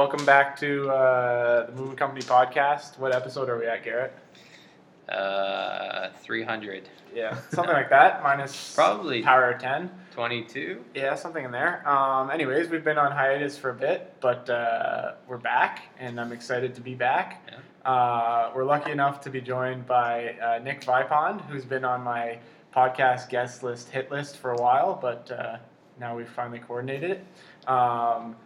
Welcome back to uh, the Movement Company podcast. What episode are we at, Garrett? Uh, 300. Yeah, something like that, minus Probably power of 10. 22. Yeah, something in there. Um, anyways, we've been on hiatus for a bit, but uh, we're back, and I'm excited to be back. Yeah. Uh, we're lucky enough to be joined by uh, Nick Vipond, who's been on my podcast guest list hit list for a while, but uh, now we've finally coordinated it. Um,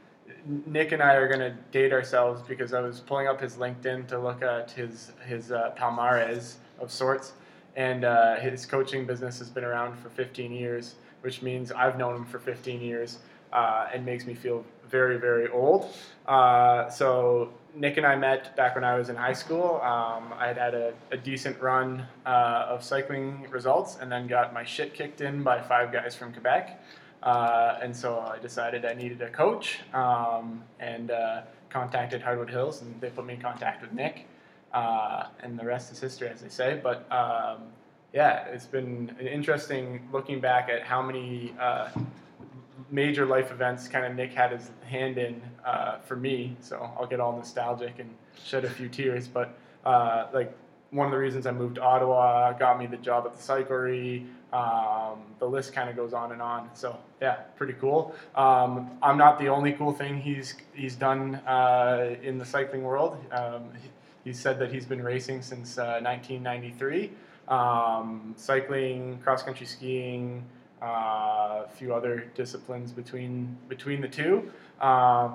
Nick and I are going to date ourselves because I was pulling up his LinkedIn to look at his his uh, palmares of sorts, and uh, his coaching business has been around for 15 years, which means I've known him for 15 years, uh, and makes me feel very very old. Uh, so Nick and I met back when I was in high school. Um, I had had a, a decent run uh, of cycling results, and then got my shit kicked in by five guys from Quebec. Uh, and so I decided I needed a coach um, and uh, contacted Hardwood Hills, and they put me in contact with Nick. Uh, and the rest is history, as they say. But um, yeah, it's been interesting looking back at how many uh, major life events kind of Nick had his hand in uh, for me. So I'll get all nostalgic and shed a few tears. But like one of the reasons I moved to Ottawa got me the job at the cyclery. Um, the list kind of goes on and on. So yeah, pretty cool. Um, I'm not the only cool thing he's he's done uh, in the cycling world. Um, he, he said that he's been racing since uh, 1993. Um, cycling, cross country skiing, uh, a few other disciplines between between the two. Um,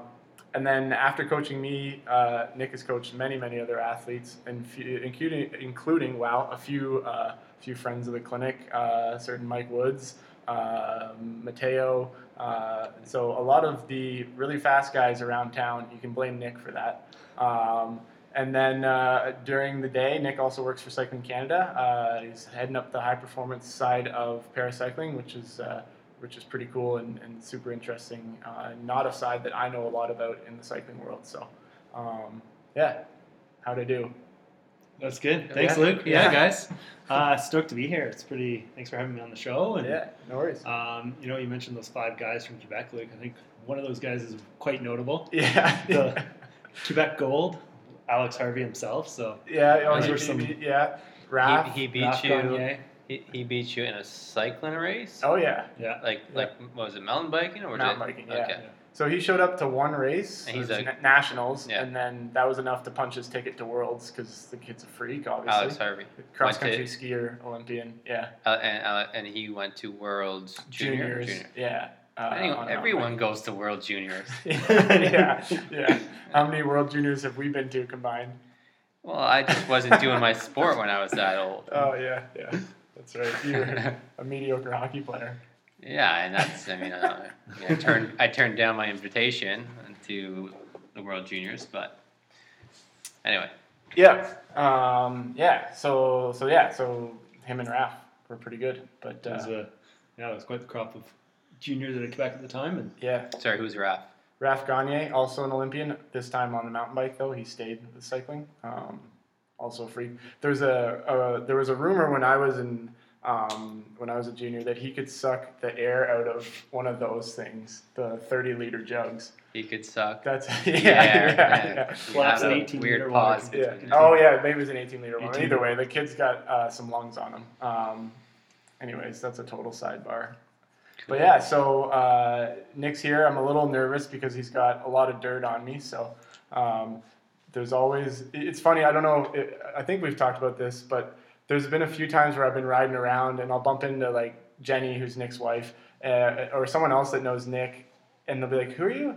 and then after coaching me, uh, Nick has coached many, many other athletes, including, including wow, a few, uh, few friends of the clinic, uh, certain Mike Woods, uh, Mateo. Uh, so a lot of the really fast guys around town, you can blame Nick for that. Um, and then uh, during the day, Nick also works for Cycling Canada. Uh, he's heading up the high performance side of paracycling, which is which is pretty cool and, and super interesting. Uh, not a side that I know a lot about in the cycling world. So, um, yeah, how'd I do? That's good. Thanks, Yeah. Luke. Yeah, Yeah. guys. Uh, stoked to be here. It's pretty. Thanks for having me on the show. And Yeah, no worries. um, you know, you mentioned those five guys from Quebec, Luke. I think one of those guys is quite notable. Yeah, The Quebec Gold, Alex Harvey himself. So yeah, oh, Those he, were he some- beat- yeah, Raph. He, he beat Raph you. Gagne. He, he beat you in a cycling race. oh yeah, Yeah. Like Yeah. like what was it mountain biking or Mountain biking, yeah. Okay. So he showed up to one race, And he's it was a- nationals, Yeah. and then that was enough to punch his ticket to worlds because the kid's a freak, obviously. Alex Harvey. Cross went country to- skier, Olympian, yeah. Uh, and uh, and he went to worlds Junior. Juniors, Junior. yeah. Uh, Anyone, on mountain everyone bike. goes to World Juniors. yeah, yeah. How many World Juniors have we been to combined? Well, I just wasn't doing my sport when I was that old. Oh yeah, yeah. That's right. You're a mediocre hockey player. Yeah, and that's I mean uh, I turned I turned down my invitation to the World Juniors, but anyway, Yeah. Um, yeah. So so yeah. So him and Raph were pretty good, but It was uh, a yeah, it was quite the crop of juniors at Quebec at the time, and yeah. sorry, who's Raph? Raph Gagne, also an Olympian. This time on the mountain bike though, he stayed with the cycling. Um, also a freak. There's a, a there was a rumor when I was in um, when I was a junior that he could suck the air out of one of those things, the 30 liter jugs. He could suck. That's yeah yeah yeah. He Flaps had an 18 liter water pause. Yeah. Oh yeah, maybe it was an 18 liter one. Either way, the kid's got uh, some lungs on him. Um, anyways, that's a total sidebar. But yeah, so uh, Nick's here. I'm a little nervous because he's got a lot of dirt on me. So um, there's always. It's funny. I don't know. It, I think we've talked about this, but there's been a few times where I've been riding around and I'll bump into like Jenny, who's Nick's wife, uh, or someone else that knows Nick, and they'll be like, "Who are you?"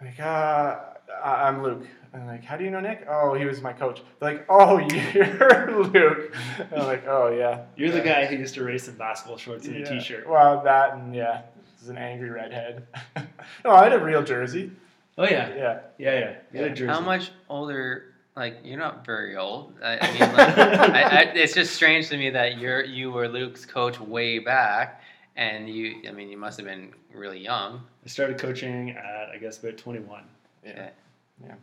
I'm like, uh, I- I'm Luke. And I'm like, how do you know Nick? Oh, he was my coach. They're like, oh, you're Luke. And I'm like, oh yeah. you're the guy who used to race in basketball shorts and Yeah. a t-shirt. Well, that and yeah, this is an angry redhead. no, I had a real jersey. Oh yeah, Yeah. yeah, yeah. You had a Yeah. How much older? Like you're not very old. I, I mean, like, I, I, it's just strange to me that you're you were Luke's coach way back, and you. I mean, you must have been really young. I started coaching at I guess about 21. Yeah. Yeah.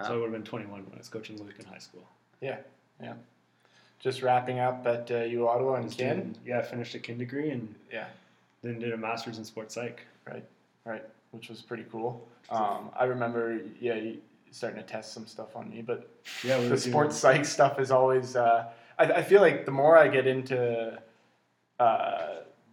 So I would have been 21 when I was coaching Luke in high school. Yeah. Yeah. Just wrapping up at uh, U Ottawa and Was Kin. doing- yeah, I finished a kin degree and Yeah. then did a master's in sports psych. Which was pretty cool. Um, I remember, yeah, starting to test some stuff on me, but Yeah, the sports doing, psych stuff is always. Uh, I, I feel like the more I get into uh,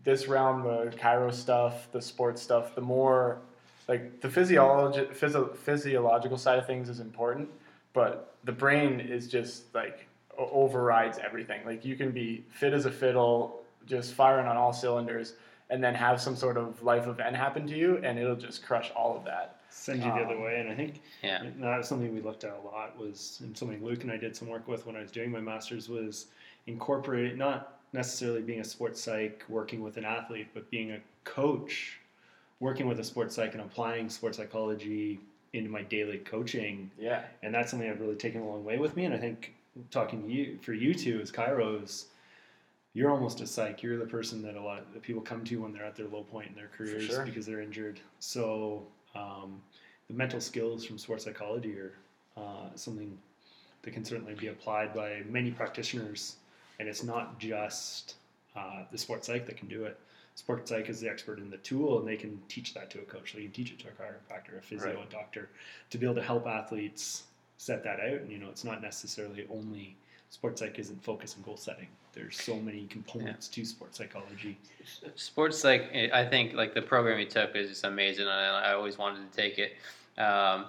this realm, the chiro stuff, the sports stuff, the more like the physiology, physio- physiological side of things is important, but the brain is just like overrides everything. Like you can be fit as a fiddle, just firing on all cylinders, and then have some sort of life event happen to you, and it'll just crush all of that. send you the other um, way. And I think Yeah. That was something we looked at a lot was and something Luke and I did some work with when I was doing my masters was incorporate not necessarily being a sports psych working with an athlete but being a coach working with a sports psych and applying sports psychology into my daily coaching Yeah. and that's something I've really taken a long way with me and I think talking to you for you two as chiros you're almost a psych. You're the person that a lot of people come to when they're at their low point in their careers sure. because they're injured. So um, the mental skills from sports psychology are uh, something that can certainly be applied by many practitioners and it's not just uh, the sports psych that can do it. Sports psych is the expert in the tool and they can teach that to a coach. They can teach it to a chiropractor a physio Right. a doctor to be able to help athletes set that out. And you know it's not necessarily only sports psych isn't focus and goal setting there's so many components to sports psychology. Sports psych eh, i think like the program you took is just amazing and i always wanted to take it. Um,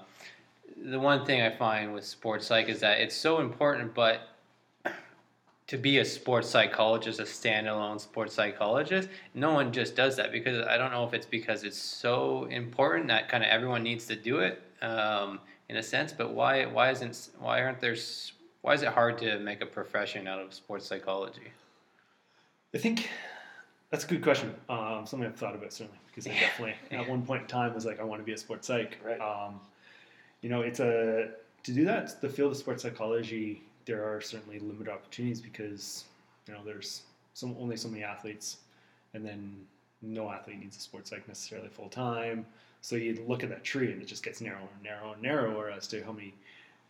the one thing i find with sports psych is that it's so important but to be a sports psychologist a standalone sports psychologist no one just does that because i don't know if it's because it's so important that kind of everyone needs to do it um, in a sense but why why isn't why aren't there s- why is it hard to make a profession out of sports psychology I think that's a good question. Um, something I've thought about certainly because I definitely at one point in time was like I want to be a sports psych. Right. Um, you know, it's a to do that the field of sports psychology. There are certainly limited opportunities because you know there's some only so many athletes, and then no athlete needs a sports psych necessarily full time. So you look at that tree and it just gets narrower and narrower and narrower as to how many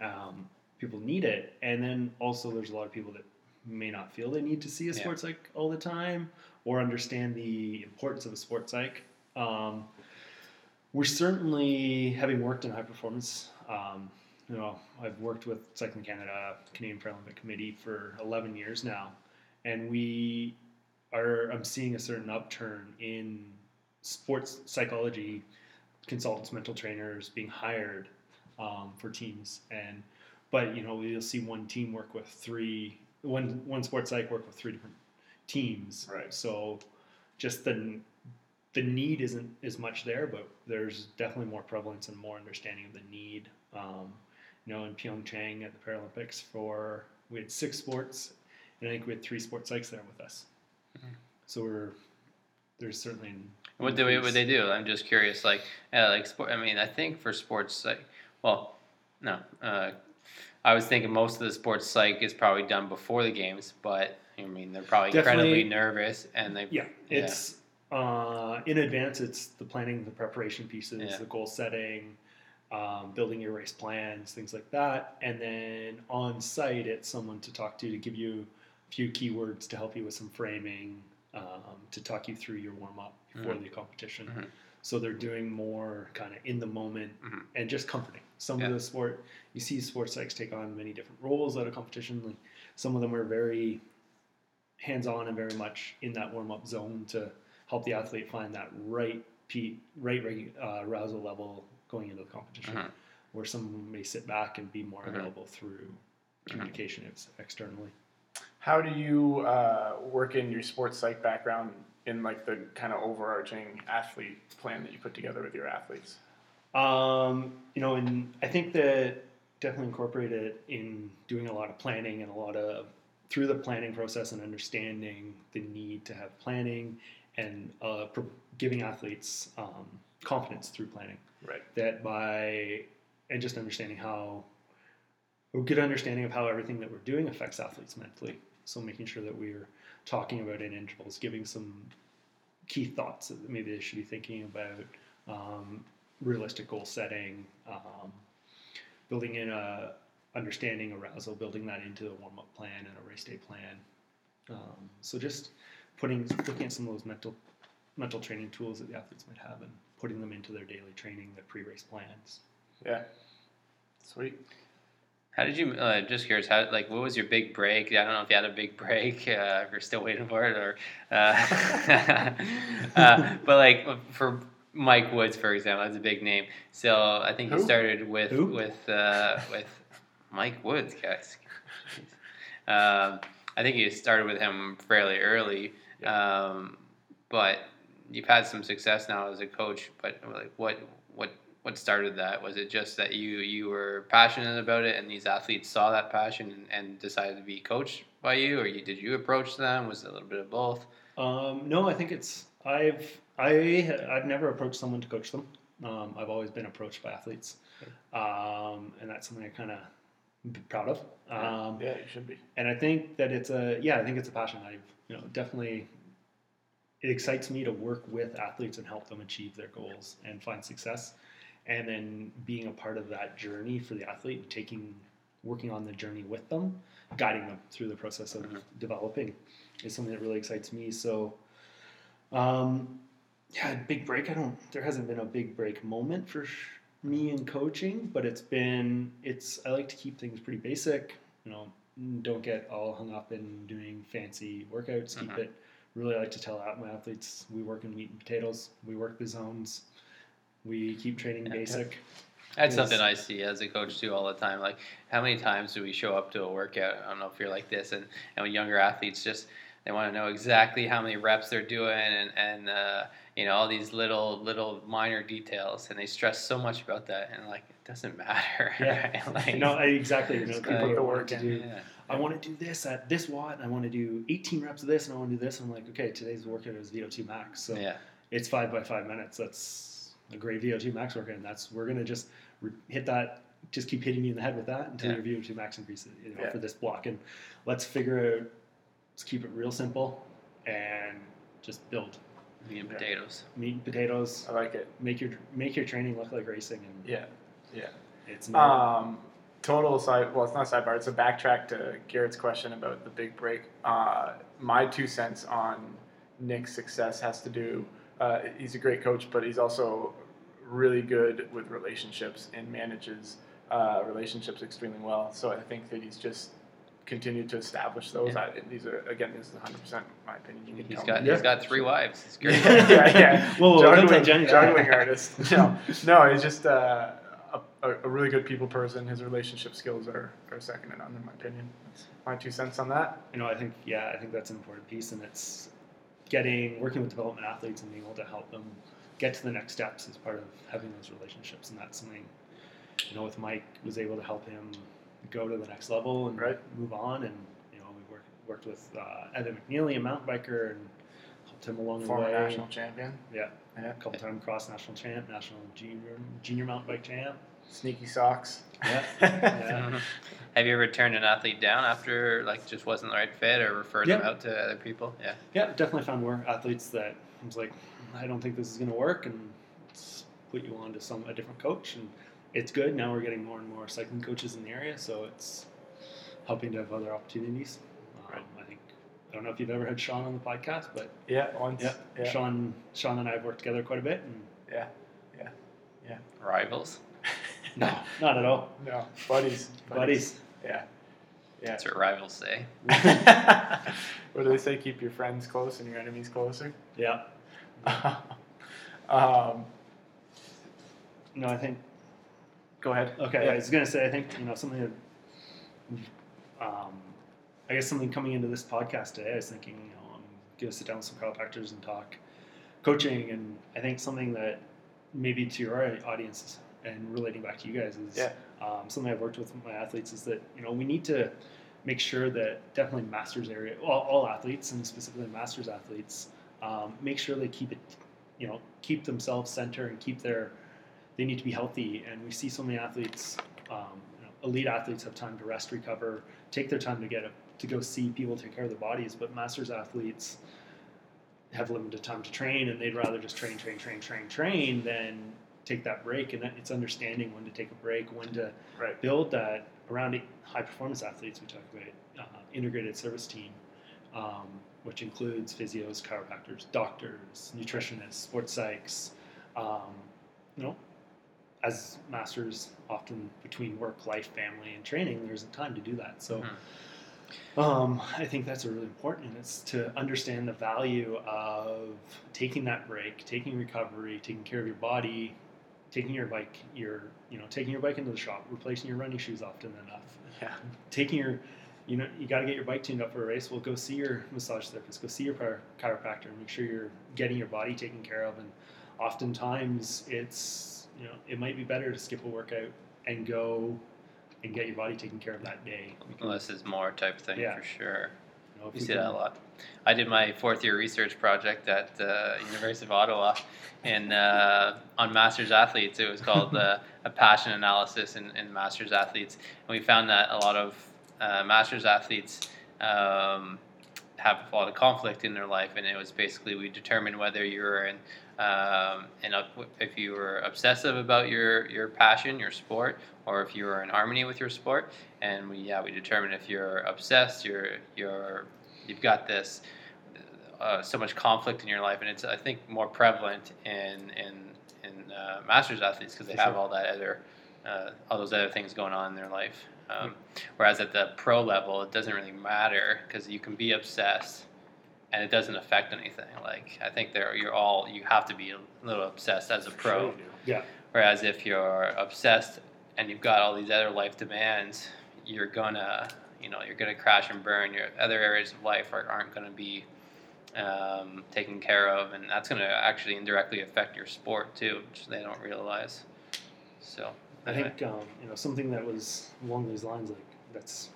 um, people need it. And then also there's a lot of people that may not feel they need to see a Yeah. sports psych all the time or understand the importance of a sports psych. Um, we're certainly having worked in high performance. Um, you know, I've worked with Cycling Canada, Canadian Paralympic Committee for 11 years now, and we are. I'm seeing a certain upturn in sports psychology consultants, mental trainers being hired um, for teams, and but you know you'll see one team work with three, one one sports psych work with three different teams. Right. So just the the need isn't as much there, but there's definitely more prevalence and more understanding of the need. Um, you know, in Pyeongchang at the Paralympics, for we had six sports, and I think we had three sports psychs there with us. Mhm. So we're there's certainly an What do we, what they do? I'm just curious. Like, uh, like sport. I mean, I think for sports, like, well, no. Uh, I was thinking most of the sports psych is probably done before the games, but I mean, they're probably incredibly nervous, and they. Yeah, it's uh, in advance. It's the planning, the preparation pieces, Yeah. the goal setting, um, building your race plans, things like that. And then on site, it's someone to talk to to give you a few keywords to help you with some framing, um, to talk you through your warm up before Mhm. the competition. Mhm. So they're doing more kind of in the moment Mhm. and just comforting. Some Yeah. of the sport you see sports psychs take on many different roles at a competition. Like some of them are very hands on and very much in that warm up zone to help the athlete find that right pe- right regu- uh, arousal level going into the competition. Mhm. Where some may sit back and be more Mhm. available through communication ex- externally. How do you uh, work in your sports psych background in like the kind of overarching athlete plan that you put together with your athletes? Um, you know, and I think that definitely incorporate it in doing a lot of planning and a lot of through the planning process and understanding the need to have planning and uh, pro- giving athletes um, confidence through planning. Right. That by and just understanding how a good understanding of how everything that we're doing affects athletes mentally. So making sure that we're talking about in intervals, giving some key thoughts that maybe they should be thinking about. Um, realistic goal setting, um, building in a understanding arousal, building that into a warm up plan and a race day plan. Um, so just putting looking at some of those mental mental training tools that the athletes might have and putting them into their daily training, their pre-race plans. Yeah. Sweet. How did you? Uh, just curious. How like what was your big break? I don't know if you had a big break. Uh, if you're still waiting for it, or uh, uh, but like for Mike Woods, for example, that's a big name. So I think Who? he started with Who? with uh, with Mike Woods, guys. Um, I think you started with him fairly early, um, but you've had some success now as a coach. But like, what what what started that? Was it just that you you were passionate about it, and these athletes saw that passion and, and decided to be coached by you, or you did you approach them? Was it a little bit of both? Um, no, I think it's I've I I've never approached someone to coach them. Um, I've always been approached by athletes, um, and that's something I kind of proud of. Um, yeah, you should be. and I think that it's a yeah, I think it's a passion. I've you know definitely it excites me to work with athletes and help them achieve their goals and find success, and then being a part of that journey for the athlete, and taking working on the journey with them, guiding them through the process of Mhm. developing, is something that really excites me. So, um, yeah, big break. I don't. There hasn't been a big break moment for sh- me in coaching, but it's been. It's. I like to keep things pretty basic. You know, don't get all hung up in doing fancy workouts. Keep Mhm. it. Really like to tell out my athletes we work in meat and potatoes. We work the zones. We keep training Yeah. basic. That's something I see as a coach too all the time. Like, how many times do we show up to a workout? I don't know if you're like this, and and when younger athletes just they want to know exactly how many reps they're doing, and and uh, you know all these little little minor details, and they stress so much about that, and like it doesn't matter. Yeah. right? like, no, I, exactly. You know, Just people put the work to in. do. yeah. I want to do this at this watt, and I want to do 18 reps of this, and I want to do this. And I'm like, okay, today's workout is VO2 max, so yeah, it's five by five minutes. That's a great VO2 max workout, and that's we're gonna just re- hit that. Just keep hitting you in the head with that until Yeah. your VO2 max increases, you know, Yeah. for this block. And let's figure out. Let's keep it real simple, and just build meat and potatoes. meat and potatoes. I like it. Make your make your training look like racing, and Yeah. Yeah. it's not. Um, total side. Well, it's not sidebar. It's a backtrack to Garrett's question about the big break. Uh, my two cents on Nick's success has to do. Uh, he's a great coach, but he's also really good with relationships and manages uh, relationships extremely well. So I think that he's just continued to establish those. Yeah. I, these are again, this is 100 percent my opinion. You can He's tell got me. he's got three wives. It's great. yeah, yeah, yeah. Whoa, whoa, don't juggling, tell Jenny that. juggling artist. No, no, he's just uh, a, a, a really good people person. His relationship skills are, are second to none, in my opinion. That's my two cents on that. you know, I think yeah, I think that's an important piece, and it's getting working with development athletes and being able to help them get to the next steps is part of having those relationships, and that's something you know with Mike was able to help him go to the next level and Right. move on, and you know we worked worked with uh, Evan McNeely, a mountain biker, and helped him along the way. Former national champion. Yeah, Yeah. a couple time cross national champ, national junior junior mountain bike champ. Sneaky socks. Yeah, yeah. Have you ever turned an athlete down after like just wasn't the right fit, or referred them out to other people? Yeah. Yeah, definitely found more athletes that I was like, I don't think this is going to work, and let's put you on to some a different coach, and it's good. Now we're getting more and more cycling coaches in the area, so it's helping to have other opportunities. Um, Right. I think I don't know if you've ever had Sean on the podcast, but Yeah, once. yeah, Yeah. Sean, Sean and I have worked together quite a bit, and Yeah. Yeah, yeah. Rivals. no, not at all, No, buddies. buddies. Yeah. Yeah. That's what rivals say. what do they say? Keep your friends close and your enemies closer. Yeah, um, no, I think go ahead. Okay, Yeah. I was gonna say I think you know something that, um, I guess something coming into this podcast today. I was thinking you know I'm gonna sit down with some chiropractors and talk coaching, and I think something that maybe to your audience and relating back to you guys is Yeah. um, something I've worked with my athletes is that you know we need to make sure that definitely masters area, well, all athletes and specifically masters athletes, um, make sure they keep it, you know, keep themselves center and keep their they need to be healthy. And we see so many athletes, um, you know, elite athletes have time to rest, recover, take their time to get to go see people take care of their bodies. But masters athletes have limited time to train, and they'd rather just train, train, train, train, train than take that break. And that, it's understanding when to take a break, when to Right. build that around high performance athletes. We talk about uh, integrated service team, um, which includes physios, chiropractors, doctors, nutritionists, sports psychs, Um, you know, as masters, often between work, life, family, and training, there's a time to do that. So. Mhm. Um, I think that's really important. And it's to understand the value of taking that break, taking recovery, taking care of your body, taking your bike, your you know, taking your bike into the shop, replacing your running shoes often enough, Yeah. taking your you know you got to get your bike tuned up for a race. Well, go see your massage therapist, go see your chiropractor, and make sure you're getting your body taken care of. And oftentimes, it's you know it might be better to skip a workout and go and get your body taken care of that day. Because, Less is more type thing Yeah. for sure. you know, we see that a lot. I did my fourth year research project at uh, University of Ottawa, and uh, on Masters athletes, it was called uh, a passion analysis in, in Masters athletes, and we found that a lot of uh, Masters athletes um, have a lot of conflict in their life, and it was basically we determined whether you were in, um, if you were obsessive about your your passion, your sport, or if you were in harmony with your sport, and we yeah we determined if you're obsessed, you're you're you've got this uh, so much conflict in your life, and it's I think more prevalent in in in uh, masters athletes because they For have sure. all that other uh, all those other things going on in their life. Um, whereas at the pro level, it doesn't really matter because you can be obsessed, and it doesn't affect anything. Like I think there you're all you have to be a little obsessed as a pro. Sure. Yeah. Whereas if you're obsessed and you've got all these other life demands, you're gonna, you know, you're gonna crash and burn. Your other areas of life are, aren't gonna be um, taken care of, and that's gonna actually indirectly affect your sport too, which they don't realize. So I think um, you know something that was along these lines, like that's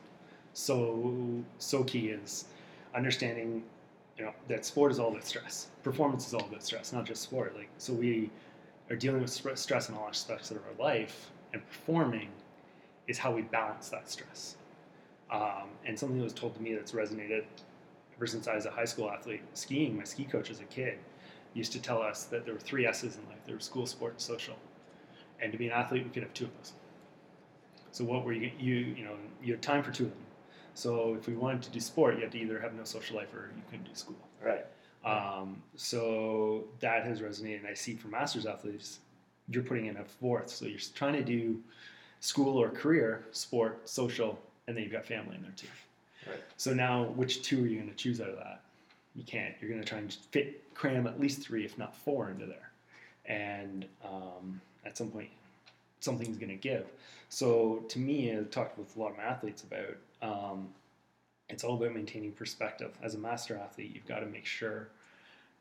so so key is understanding, you know, that sport is all about stress. Performance is all about stress, not just sport. Like so, we are dealing with stress in all aspects of our life, and performing is how we balance that stress. Um, and something that was told to me that's resonated ever since I was a high school athlete skiing. My ski coach as a kid used to tell us that there were three S's in life: there were school, sport, and social and to be an athlete, we could have two of those. So what were you you you know you had time for two of them. So if we wanted to do sport, you had to either have no social life or you couldn't do school. Right. Um, so that has resonated. And I see for masters athletes, you're putting in a fourth. So you're trying to do school or career, sport, social, and then you've got family in there too. Right. So now, which two are you going to choose out of that? You can't. You're going to try and fit cram at least three, if not four, into there. And um, at some point, something's going to give. So to me, I've talked with a lot of my athletes about. Um, it's all about maintaining perspective. As a master athlete, you've got to make sure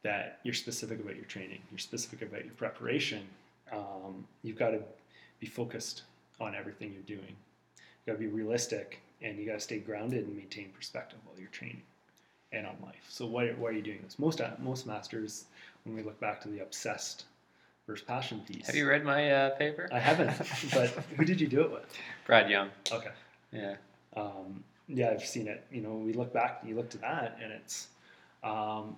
that you're specific about your training, you're specific about your preparation. Um, you've got to be focused on everything you're doing. You've got to be realistic, and you got to stay grounded and maintain perspective while you're training and on life. So why, why are you doing this? Most most masters, when we look back to the obsessed versus passion piece, Have you read my uh, paper? I haven't, but who did you do it with? Brad Young. Okay. Yeah. Um, yeah, I've seen it. You know, we look back, you look to that, and it's um,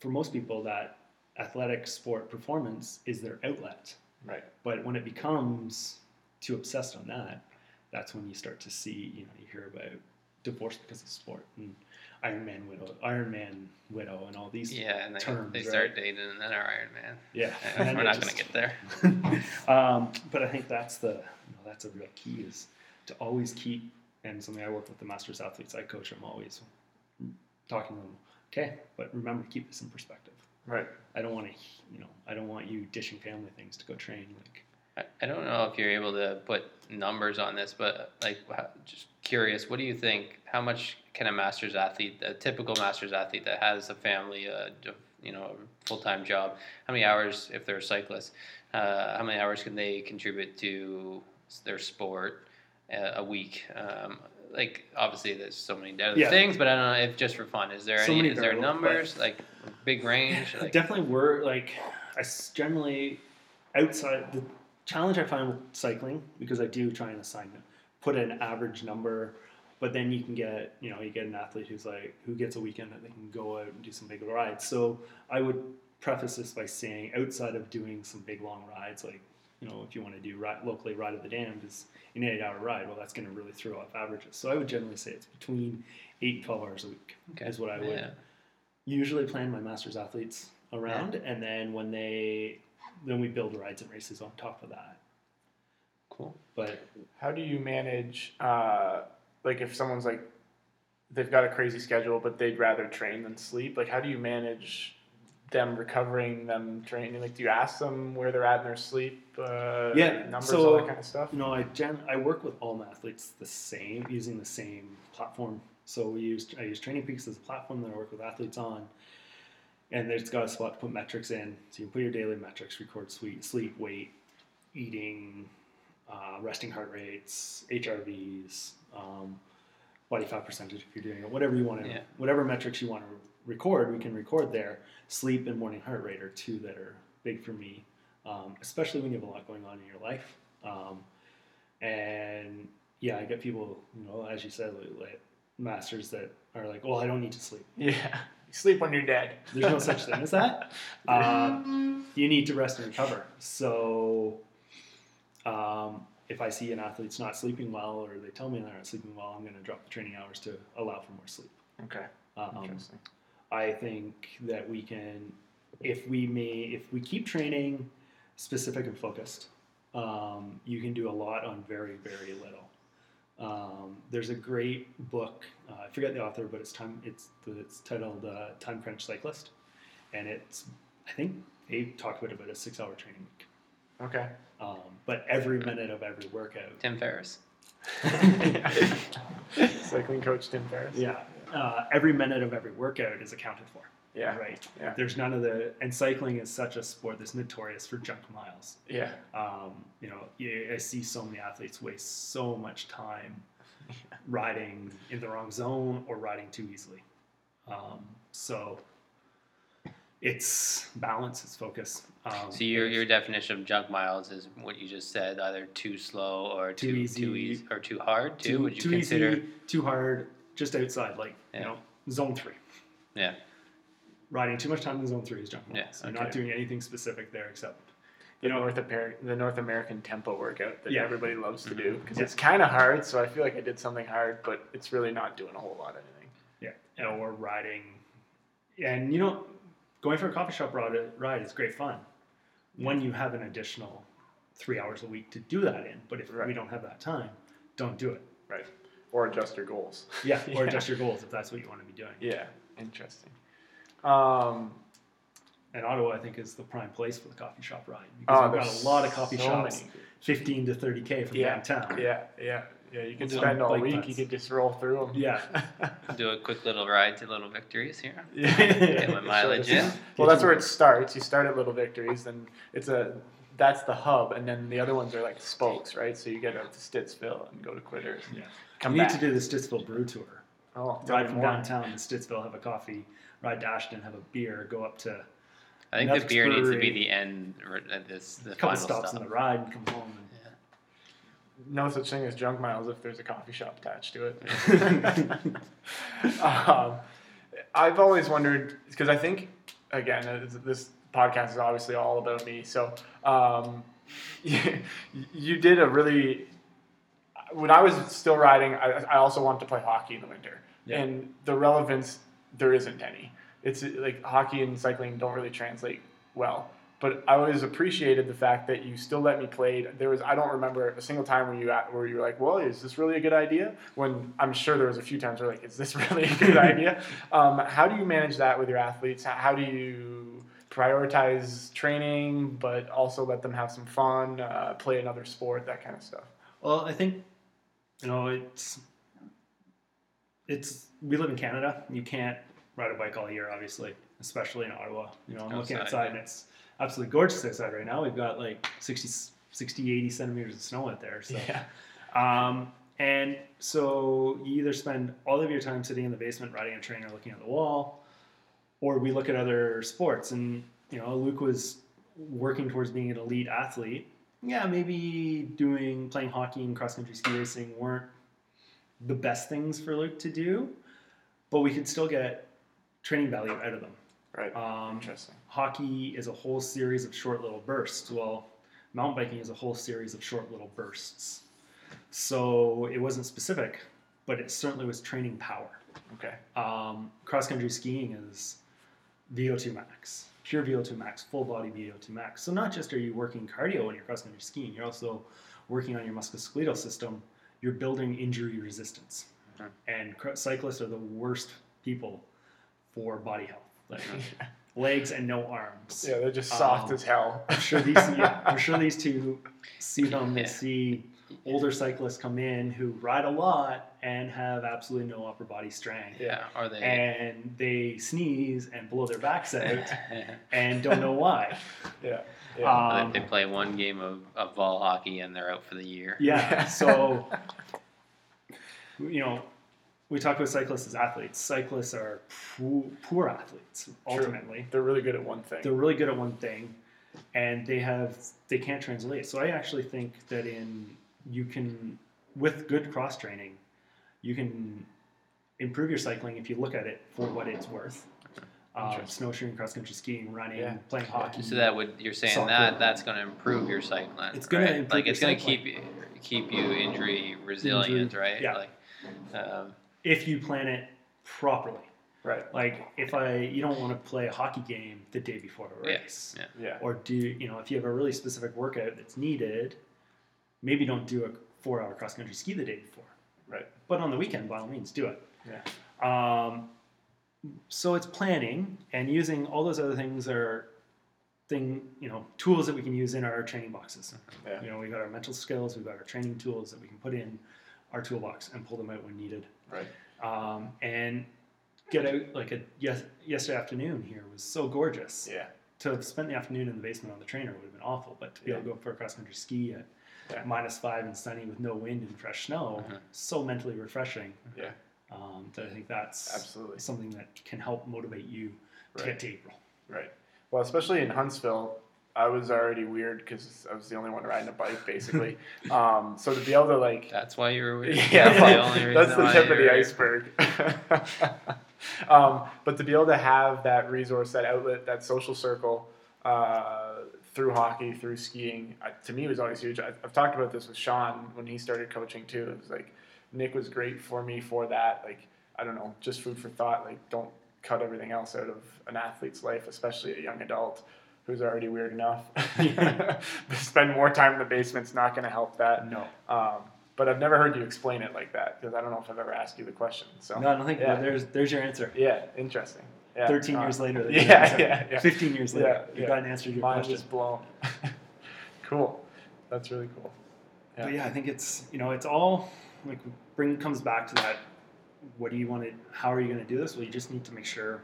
for most people that athletic sport performance is their outlet. Right. But when it becomes too obsessed on that, that's when you start to see, you know, you hear about divorce because of sport and Iron Man widow, Iron Man widow, and all these. Yeah, and they, terms, they right? start dating, and then are Iron Man. Yeah, Yeah, and we're not just- going to get there. um, but I think that's the you know, that's a real key is to always keep and something I work with the masters athletes I coach. I'm always talking to them. Okay, but remember to keep this in perspective. Right. I don't want to you know I don't want you dishing family things to go train. Like I, I don't know if you're able to put numbers on this, but like, just curious, what do you think? How much can a master's athlete, a typical master's athlete that has a family, a you know, a full time job, how many hours, if they're a cyclist, uh, how many hours can they contribute to their sport uh, a week? Um, like obviously, there's so many other Yeah. things, but I don't know if just for fun, is there So any? Is there numbers like big range? Like, definitely we're like I generally outside the challenge I find with cycling because I do try and assign it, put an average number, but then you can get you know you get an athlete who's like who gets a weekend that they can go out and do some big rides. So I would preface this by saying outside of doing some big long rides like you know if you want to do ride, locally ride of the damned is an eight hour ride well that's going to really throw off averages. So I would generally say it's between eight and twelve hours a week Okay. is what I would yeah. usually plan my masters athletes around and then when they then we build rides and races on top of that. Cool. But How do you manage, uh, like, if someone's like, they've got a crazy schedule, but they'd rather train than sleep? Like, how do you manage them recovering, them training? Like, do you ask them where they're at in their sleep? Uh, Yeah, numbers, so- all that kind of stuff. you know, I gen- I work with all my athletes the same using the same platform. So we use I use Training Peaks as a platform that I work with athletes on, and it's got a spot to put metrics in. So you can put your daily metrics, record sleep, sleep weight, eating, uh, resting heart rates, HRVs, um, body fat percentage if you're doing it, whatever you want to, Yeah. whatever metrics you want to record, we can record there. Sleep and morning heart rate are two that are big for me, um, especially when you have a lot going on in your life. Um, and yeah, I get people, you know, as you said, like, like masters that are like, "Well, I don't need to sleep." Yeah. You sleep when you're dead. There's no such thing as that. Uh, you need to rest and recover. So, um, if I see an athlete's not sleeping well, or they tell me they're not sleeping well, I'm going to drop the training hours to allow for more sleep. Okay. Um, Interesting. I think that we can, if we may, if we keep training specific and focused, um, you can do a lot on very, very little. Um, there's a great book. Uh, I forget the author, but it's time. It's it's titled uh, "Time Crunch Cyclist," and it's I think they talk about about a six-hour training week. Okay. Um, but every minute of every workout, Tim Ferriss. Cycling coach Tim Ferriss. yeah, uh, every minute of every workout is accounted for. Yeah. Right. Yeah. There's none of the and cycling is such a sport that's notorious for junk miles. Yeah. Um, you know, I see so many athletes waste so much time riding in the wrong zone or riding too easily. Um, so it's balance, it's focus. Um, So your your definition of junk miles is what you just said, either too slow or Too too easy. too easy or too hard. Too, too, would you too consider? easy, too hard, just outside, like Yeah. you know, zone three. Yeah. Riding too much time in zone three is junk Yeah, miles. You're not doing anything specific there except The North American, the North American tempo workout that Yeah. everybody loves to do because Yeah. it's kind of hard. So I feel like I did something hard, but it's really not doing a whole lot of anything. Yeah, or riding, and you know, going for a coffee shop ride, ride is great fun when you have an additional three hours a week to do that in. But if we don't have that time, don't do it. Right. Or adjust your goals. Yeah, or Yeah. adjust your goals if that's what you want to be doing. Yeah. Interesting. Um, And Ottawa, I think, is the prime place for the coffee shop ride because we've got a lot of coffee so shops, many. fifteen to thirty k from Yeah. downtown. Yeah. Yeah. Yeah. You could We'll do spend all bike week. paths. You could just roll through them. Yeah. Do a quick little ride to Little Victories here. Yeah. Get my mileage in. Well, that's where it starts. You start at Little Victories, then it's a that's the hub, and then the other ones are like spokes, right? So you get up to Stittsville and go to Quitters. and Yeah. Come we need back. to do the Stittsville Brew Tour. oh, tell Ride from more. downtown to Stittsville, have a coffee. Ride to Ashton, have a beer. Go up to I think the Next beer needs to be the end. r- uh, This the a couple final stops stop. in the ride and come home. No such thing as junk miles if there's a coffee shop attached to it. um, I've always wondered because I think again uh, this podcast is obviously all about me. So um, you, you did a really when I was still riding. I, I also wanted to play hockey in the winter, Yeah. and the relevance there isn't any. It's like hockey and cycling don't really translate well. But I always appreciated the fact that you still let me play. There was I don't remember a single time where you at- where you were like, "Well, is this really a good idea?" When I'm sure there was a few times where like, "Is this really a good idea?" Um, how do you manage that with your athletes? How- How do you prioritize training, but also let them have some fun, uh, play another sport, that kind of stuff? Well, I think you know it's it's we live in Canada. You can't ride a bike all year, obviously, especially in Ottawa. You know, I'm looking Outside, outside yeah. and it's absolutely gorgeous outside right now. We've got like 60, 60 80 centimeters of snow out there. So, Yeah. um, and so you either spend all of your time sitting in the basement riding a trainer, looking at the wall, or we look at other sports. And you know, Luke was working towards being an elite athlete. Yeah, maybe doing playing hockey and cross country ski racing weren't the best things for Luke to do, but we could still get training value out of them. Right. Um, Interesting. Hockey is a whole series of short little bursts. Well, mountain biking is a whole series of short little bursts. So it wasn't specific, but it certainly was training power. Okay. Um, cross country skiing is VO2 max. pure VO2 max, full body VO2 max. So not just are you working cardio when you're cross country skiing, you're also working on your musculoskeletal system. You're building injury resistance. Mhm. And cyclists are the worst people for body health. Like legs and no arms. yeah, they're just soft Um, as hell. I'm sure these yeah, I'm sure these two see them Yeah. and see older cyclists come in who ride a lot and have absolutely no upper body strength. Yeah, are they. And they sneeze and blow their backs out and don't know why. yeah, yeah. Um, they play one game of, of ball hockey and they're out for the year. yeah. So you know, we talk about cyclists as athletes. Cyclists are poor, poor athletes ultimately. they're really good at one thing. they're really good at one thing and they have they can't translate so i actually think that in you can with good cross training you can improve your cycling if you look at it for what it's worth um, snowshoeing cross country skiing running Yeah. playing hockey So that would you're saying Soccer. that that's going to improve your cycling. It's gonna right? improve like it's going to keep you keep you injury resilient, right? yeah. Like, um, if you plan it properly right. like if i you don't want to play a hockey game the day before a Yeah, race yeah. Yeah. or do you know if you have a really specific workout that's needed maybe don't do a four hour cross country ski the day before Right. but on the weekend by all means do it Yeah. um, so it's planning and using all those other things are thing you know tools that we can use in our training boxes Yeah. you know we've got our mental skills we've got our training tools that we can put in our toolbox and pull them out when needed Right. um, and get out like a yes, yesterday afternoon here was so gorgeous Yeah. to have spent the afternoon in the basement on the trainer would have been awful, but to be able to go for a cross country ski at Yeah. minus five and sunny with no wind and fresh snow, Mhm. so mentally refreshing. Yeah. Um, that I think that's Absolutely. something that can help motivate you to Right. get to April. Right. Well, especially in Huntsville, I was already weird because I was the only one riding a bike, basically. um, so to be able to like, that's why you were. with- yeah, that's the only that's the tip of the iceberg. um, but to be able to have that resource, that outlet, that social circle uh, through hockey, through skiing, uh, to me was always huge. I, I've talked about this with Sean when he started coaching too. It was like Nick was great for me for that. Like I don't know, just food for thought. Like don't cut everything else out of an athlete's life, especially a young adult who's already weird enough. Spend more time in the basement's not going to help that. No, Um, but I've never heard you explain it like that because I don't know if I've ever asked you the question. So no, I don't think yeah. there's there's your answer. yeah, interesting. Yeah, Thirteen uh, years later, Yeah, yeah, yeah. Fifteen years later, Yeah, you yeah. got an answer to your Mind question. is blown. cool. That's really cool. Yeah. But yeah, I think it's you know it's all like bring comes back to that. What do you want to? How are you going to do this? Well, you just need to make sure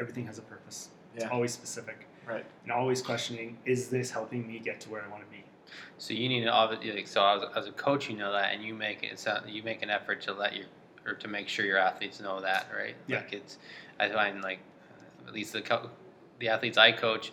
everything has a purpose. It's Yeah. always specific Right. and always questioning: Is this helping me get to where I want to be? So you need to obviously, like, so as, as a coach, you know that, and you make it sound, you make an effort to let your or to make sure your athletes know that, right? Yeah. Like it's, I find like, at least the co- the athletes I coach,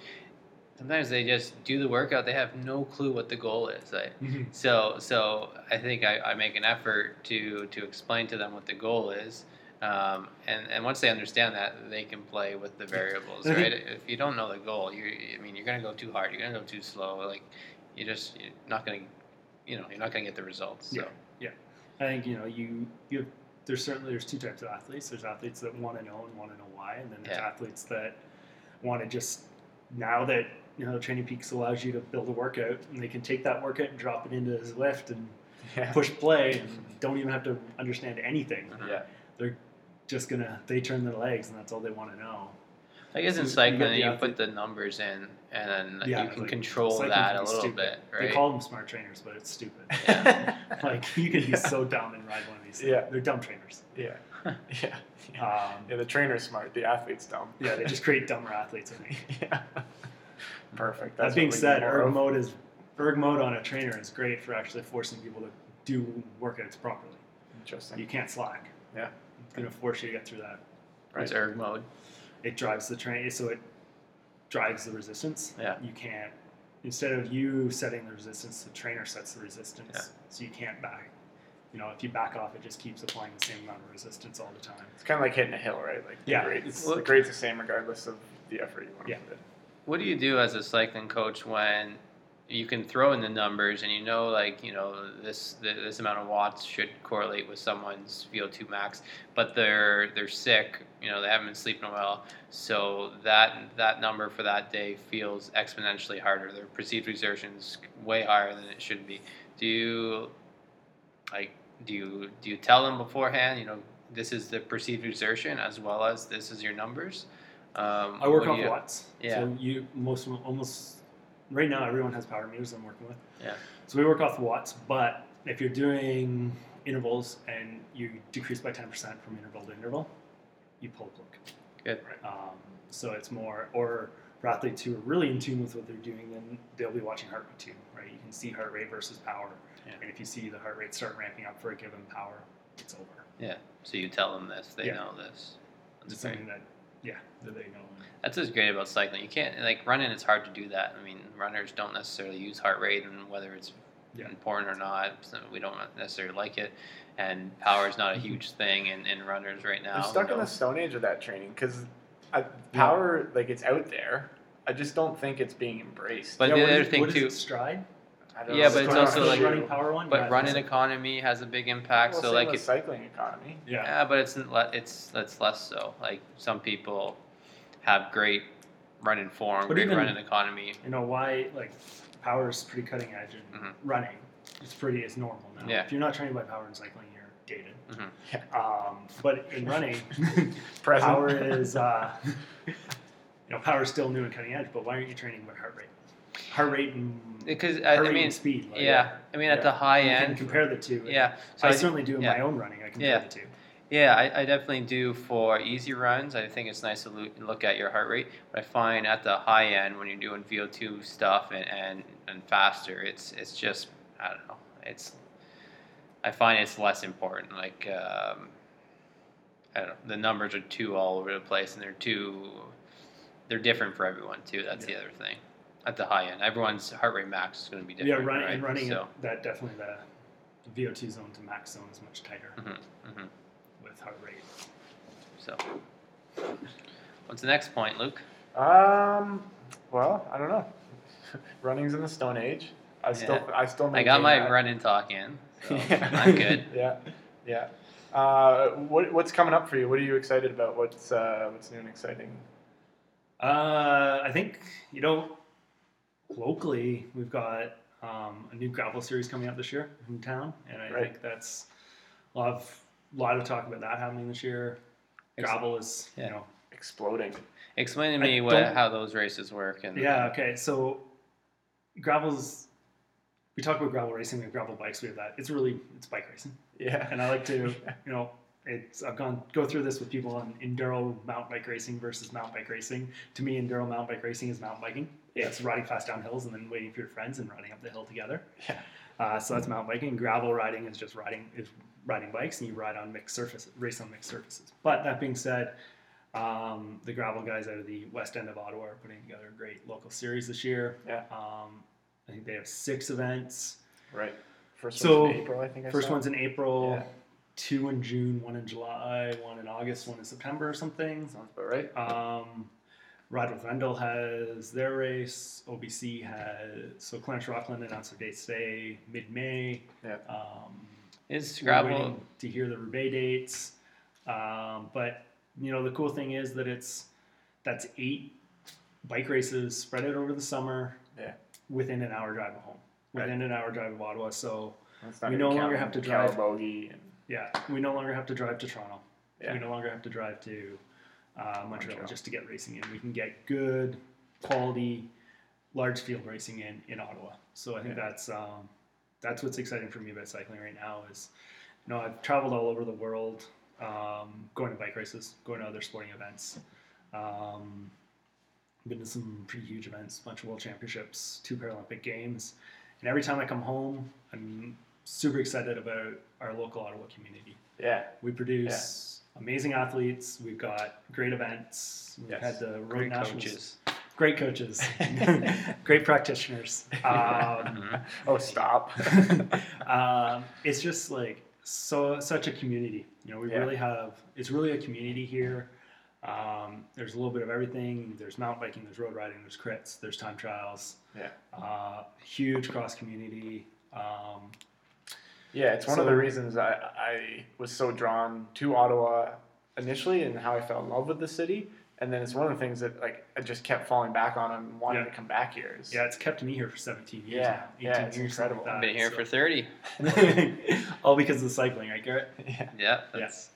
sometimes they just do the workout, they have no clue what the goal is. Like, mm-hmm. so so I think I, I make an effort to to explain to them what the goal is. Um, and, and once they understand that, they can play with the variables, I think- right? If you don't know the goal, you I mean, you're gonna go too hard, you're gonna go too slow. Like, you just you're not gonna, you know, you're not gonna get the results. So. Yeah. I think you know you you have, there's certainly there's two types of athletes. There's athletes that want to know and want to know why, and then there's Yeah. athletes that want to just now that you know Training Peaks allows you to build a workout and they can take that workout and drop it into Zwift and Yeah. push play and don't even have to understand anything. Yeah. They're just gonna they turn their legs and that's all they want to know. I guess in So you cycling, the you, put the numbers in, and then Yeah, you can like, control that a little stupid. bit, They call them smart trainers, but it's stupid. Yeah. like you can be so dumb and ride one of these. Things. Yeah. they're dumb trainers. Yeah. Yeah. Yeah. Um, Yeah, the trainer's smart. The athlete's dumb. yeah, they just create dumber athletes. I think. yeah. Perfect. That That's being said, erg of. mode is erg mode on a trainer is great for actually forcing people to do workouts properly. Interesting. You can't slack. Yeah. It's going to force you to get through that. Right. It's erg mode. It drives the train, so it drives the resistance. Yeah. You can't instead of you setting the resistance, the trainer sets the resistance. Yeah. So you can't back. You know, if you back off, it just keeps applying the same amount of resistance all the time. It's kind of like hitting a hill, right? Like the Yeah. grade, it's, Well- the grade's the same regardless of the effort you want Yeah. to put in. What do you do as a cycling coach when you can throw in the numbers and you know like you know this this amount of watts should correlate with someone's VO2 max but they're they're sick you know they haven't been sleeping well so that that number for that day feels exponentially harder their perceived exertions way higher than it should be do you like do you do you tell them beforehand you know this is the perceived exertion as well as this is your numbers um, I work off you- watts. Yeah. So you most almost right now everyone has power meters I'm working with. Yeah. So we work off watts, but if you're doing intervals and you decrease by ten percent from interval to interval, you pull a plug. Good. Um, so it's more or for athletes who are really in tune with what they're doing, then they'll be watching heart rate too, right? You can see heart rate versus power, Yeah. and if you see the heart rate start ramping up for a given power, it's over. Yeah. So you tell them this, they Yeah. know this. That's It's something that yeah that they know. That's what's great about cycling. You can't like running. It's hard to do that. I mean, runners don't necessarily use heart rate, and whether it's Yeah. important or not, so we don't necessarily like it. And power is not a huge thing in, in runners right now. I'm stuck in the stone age of that training because power, like it's out there. I just don't think it's being embraced. But yeah, the what is other it- thing what is too- it, stride. I don't Yeah, know. but it's Stride- also like- running power one. But yeah, running economy has a big impact. Well, so same like with if cycling economy. yeah. Yeah, but it's le- it's it's less so. Like some people have great running form, But great even- running economy. you know why like power is pretty cutting edge and Mhm. running it's pretty it's normal now Yeah. if you're not trained by power and cycling you're dated Mhm. um, but in running Present. power is uh, you know power is still new and cutting edge but why aren't you training by heart rate heart rate and Because I, heart I rate mean, and speed like, yeah, I mean at the high end you can compare the two yeah. So I, I, certainly do in yeah. my own running I compare Yeah. the two yeah, I, I definitely do for easy runs. I think it's nice to look at your heart rate, but I find at the high end when you're doing VO2 stuff and, and, and faster, it's it's just I don't know. It's I find it's less important. Like um, I don't know, the numbers are too all over the place, and they're too they're different for everyone too. That's the other thing. At the high end, everyone's heart rate max is going to be different. yeah different. running right? and running So, that definitely the, the VO2 zone to max zone is much tighter mhm, mhm. with heart rate so what's the next point, Luke? Um. Well, I don't know. Running's in the Stone Age. I still, I still. I got my that. running talk in, so Yeah. I'm good. yeah, yeah. Uh, what, what's coming up for you? What are you excited about? What's uh, what's new and exciting? Uh, I think you know, locally we've got um, a new gravel series coming up this year in town, and I Right. think that's a lot of lot of talk about that happening this year. Gravel is Yeah. you know Exploding. Explain to I me what don't- how those races work and yeah okay so gravel's we talk about gravel racing we have gravel bikes we have that it's really it's bike racing Yeah. and I like to you know it's I've gone go through this with people on enduro mountain bike racing versus mountain bike racing. To me, enduro mountain bike racing is mountain biking. Yeah. It's riding fast down hills and then waiting for your friends and riding up the hill together. Yeah. Uh, so that's mountain biking. Gravel riding is just riding is riding bikes and you ride on mixed surfaces, race on mixed surfaces. But that being said, um, the gravel guys out of the west end of Ottawa are putting together a great local series this year. Yeah. Um, I think they have six events. Right. First So, one's in April, I think. I First saw. one's in April, Yeah. Two in June, one in July, one in August, one in September or something. Sounds about right. Um, Ride with Rendall has their race. OBC has so Clarence Rockland announced their dates today, mid May. Yeah. Um, Is we're gravel waiting to hear the Roubaix dates. Um, but you know the cool thing is that it's that's eight bike races spread out over the summer. Yeah. Within an hour drive of home. Right. Within an hour drive of Ottawa. So we no longer have to drive- Calabogie and yeah, we no longer have to drive to Toronto. yeah. We no longer have to drive to uh, Montreal, Montreal. just to get racing in. We can get good quality, large field racing in in Ottawa. So I think Yeah. that's um, that's what's exciting for me about cycling right now. Is you know I've traveled all over the world, um, going to bike races, going to other sporting events. Um, been to some pretty huge events, a bunch of world championships, two Paralympic games, and every time I come home, I'm super excited about our local Ottawa community. Yeah. We produce amazing athletes. We've got great events. We've Yes. had the road great nationals. coaches. Great coaches. great practitioners. Um. Oh, stop. um, it's just like so such a community. You know, we Yeah. really have. It's really a community here. Um, there's a little bit of everything. There's mountain biking, there's road riding, there's crits, there's time trials. Yeah. Uh, huge cross community. Um, Yeah, it's one of the reasons I, I was so drawn to Ottawa initially and how I fell in love with the city. And then it's one of the things that like I just kept falling back on and wanting Yeah. to come back here. Is, yeah, it's kept me here for 17 years. Yeah, now, yeah, 18 it's years, incredible. like I've that, been here so- for 30. all because of the cycling, right, Garrett? yeah. Yeah, that's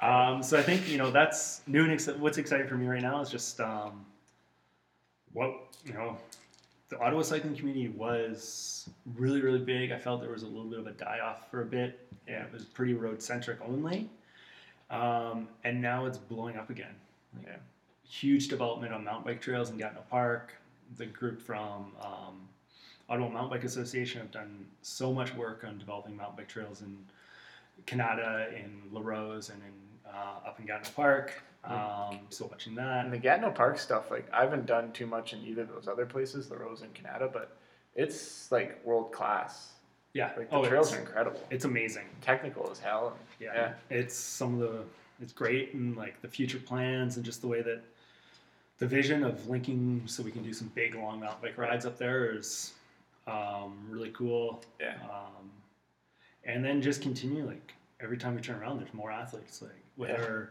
Um, so I think you know that's new and ex- what's exciting for me right now is just um, what you know. The Ottawa cycling community was really really big. I felt there was a little bit of a die off for a bit. Yeah, it was pretty road centric only, um, and now it's blowing up again. Like, Yeah. Huge development on mountain bike trails in Gatineau Park. The group from um, Ottawa Mountain Bike Association have done so much work on developing mountain bike trails in Kanata, in Larose, and in uh, up in Gatineau Park. Um, so watching that. And the Gatineau Park stuff, like I haven't done too much in either of those other places, the Rose and Kanata, but it's like world class. Yeah. Like the oh, trails are incredible. it's amazing. Technical as hell. Yeah. Yeah. It's some of the it's great and like the future plans and just the way that the vision of linking so we can do some big long mountain bike rides up there is um, really cool. Yeah. Um, and then just continue like every time we turn around, there's more athletes. Like with Yeah.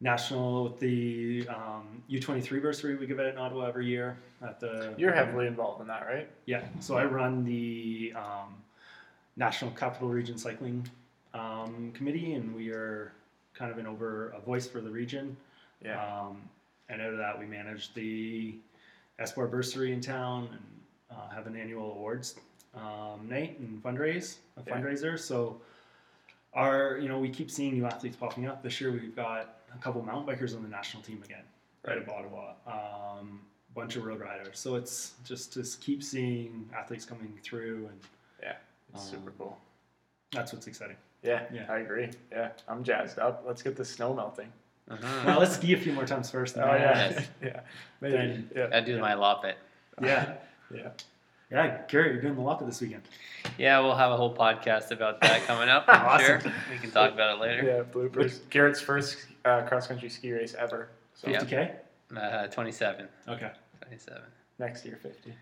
National, with the um, U23 bursary we give it in Ottawa every year at the. You're heavily involved in that, right? Yeah, so I run the um, National Capital Region Cycling um, Committee, and we are kind of an over a voice for the region. Yeah. Um, and out of that, we manage the Espoir Bursary in town and uh, have an annual awards um, night and fundraise a Yeah. fundraiser. So our, you know, we keep seeing new athletes popping up. This year, we've got a couple mountain bikers on the national team again, right, Right. of Ottawa. Um, bunch of road riders. So it's just to keep seeing athletes coming through, and yeah, It's super Um, cool. that's what's exciting. Yeah, yeah. I agree. Yeah, I'm jazzed up. Let's get the snow melting. Mhm. Well, let's ski a few more times first. Oh yeah, Yes. yeah, maybe. Then- yeah, I do my loppet. yeah, yeah. yeah. Garrett, you're doing the Loppet this weekend. Yeah, we'll have a whole podcast about that coming up. I'm Awesome. sure we can talk about it later. Yeah, bloopers. Garrett's first uh, cross country ski race ever. So Yeah. 50k. Uh, 27. Okay. 27. next year, fifty.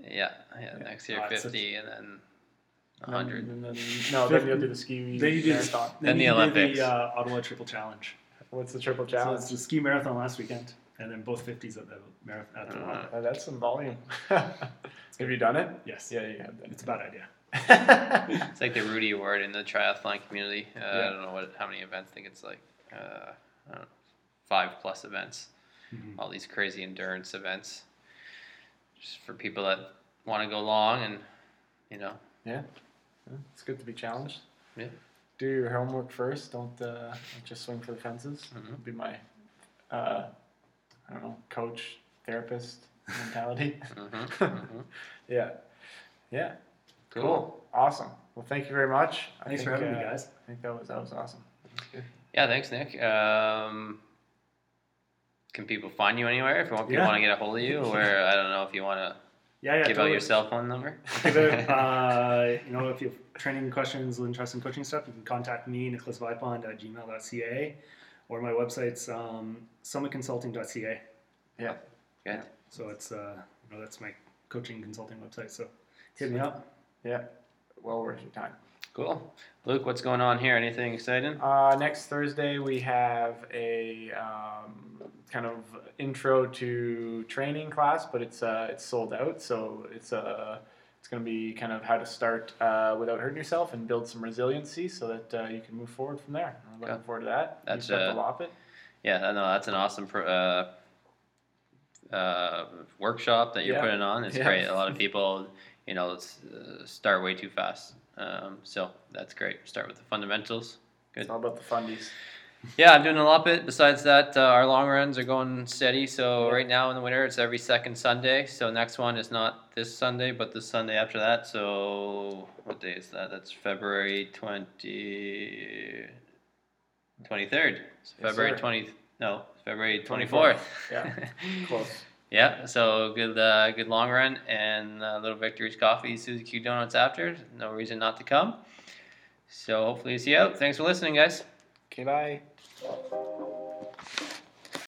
Yeah, yeah. Next year Oh, it's 50, and then 100. And then, no, then you'll do the ski Then you do marathon. the, Then the you do Olympics. the uh, Ottawa Triple Challenge. What's the triple So challenge? it's the ski marathon last weekend, and then both 50s at the marathon. At the Uh. Uh, that's some volume. Have you done it? Yes. Yeah, you have done It's a bad idea. It's like the Rudy Award in the triathlon community. Uh, Yeah. I don't know what how many events. I think it's like uh, I don't know, five plus events. Mhm. All these crazy endurance events, just for people that want to go long and you know. yeah, it's good to be challenged. Yeah. Do your homework first. Don't uh, just swing for the fences. Mhm. Be my, uh, I don't know, coach, therapist mentality. hmm hmm yeah, yeah. Cool. Awesome. Well, thank you very much. I Thanks think, for having me, uh, guys. I think that was that was awesome. Yeah, thanks, Nick. Um, can people find you anywhere if you want, people Yeah. want to get a hold of you, or I don't know if you want to Yeah, yeah. give out your cell phone number. Uh, you know, if you have training questions, interest in coaching stuff, you can contact me, nicholasvipond at gmail.ca, or my website's um, summitconsulting.ca. Yeah. Good. So it's, uh, you know, that's my coaching consulting website. So hit me up. Yeah. Well worth your time. Cool. Luke, what's going on here? Anything exciting? Uh, next Thursday we have a um, kind of intro to training class, but it's uh, it's sold out. So it's uh, it's going to be kind of how to start uh, without hurting yourself and build some resiliency, so that uh, you can move forward from there. I'm looking forward to that. That's, have uh, to lop it. Yeah, I know that's an awesome pro, uh, uh, workshop that you're Yeah. putting on. It's Yeah. great. A lot of people, you know, uh, start way too fast. Um, so that's great. Start with the fundamentals. Good. It's all about the fundies. Yeah, I'm doing a lot bit. Besides that, uh, our long runs are going steady. So right now in the winter, it's every second Sunday. So next one is not this Sunday, but the Sunday after that. So what day is that? That's February 20, 23rd. So Yes, February sir. 20, no, February 24th. 24th. Yeah. Close. Yeah, so good uh, good long run and uh, little Victories Coffee, Suzy Q Donuts after. No reason not to come. So hopefully you see you out. Thanks for listening, guys. Okay, bye.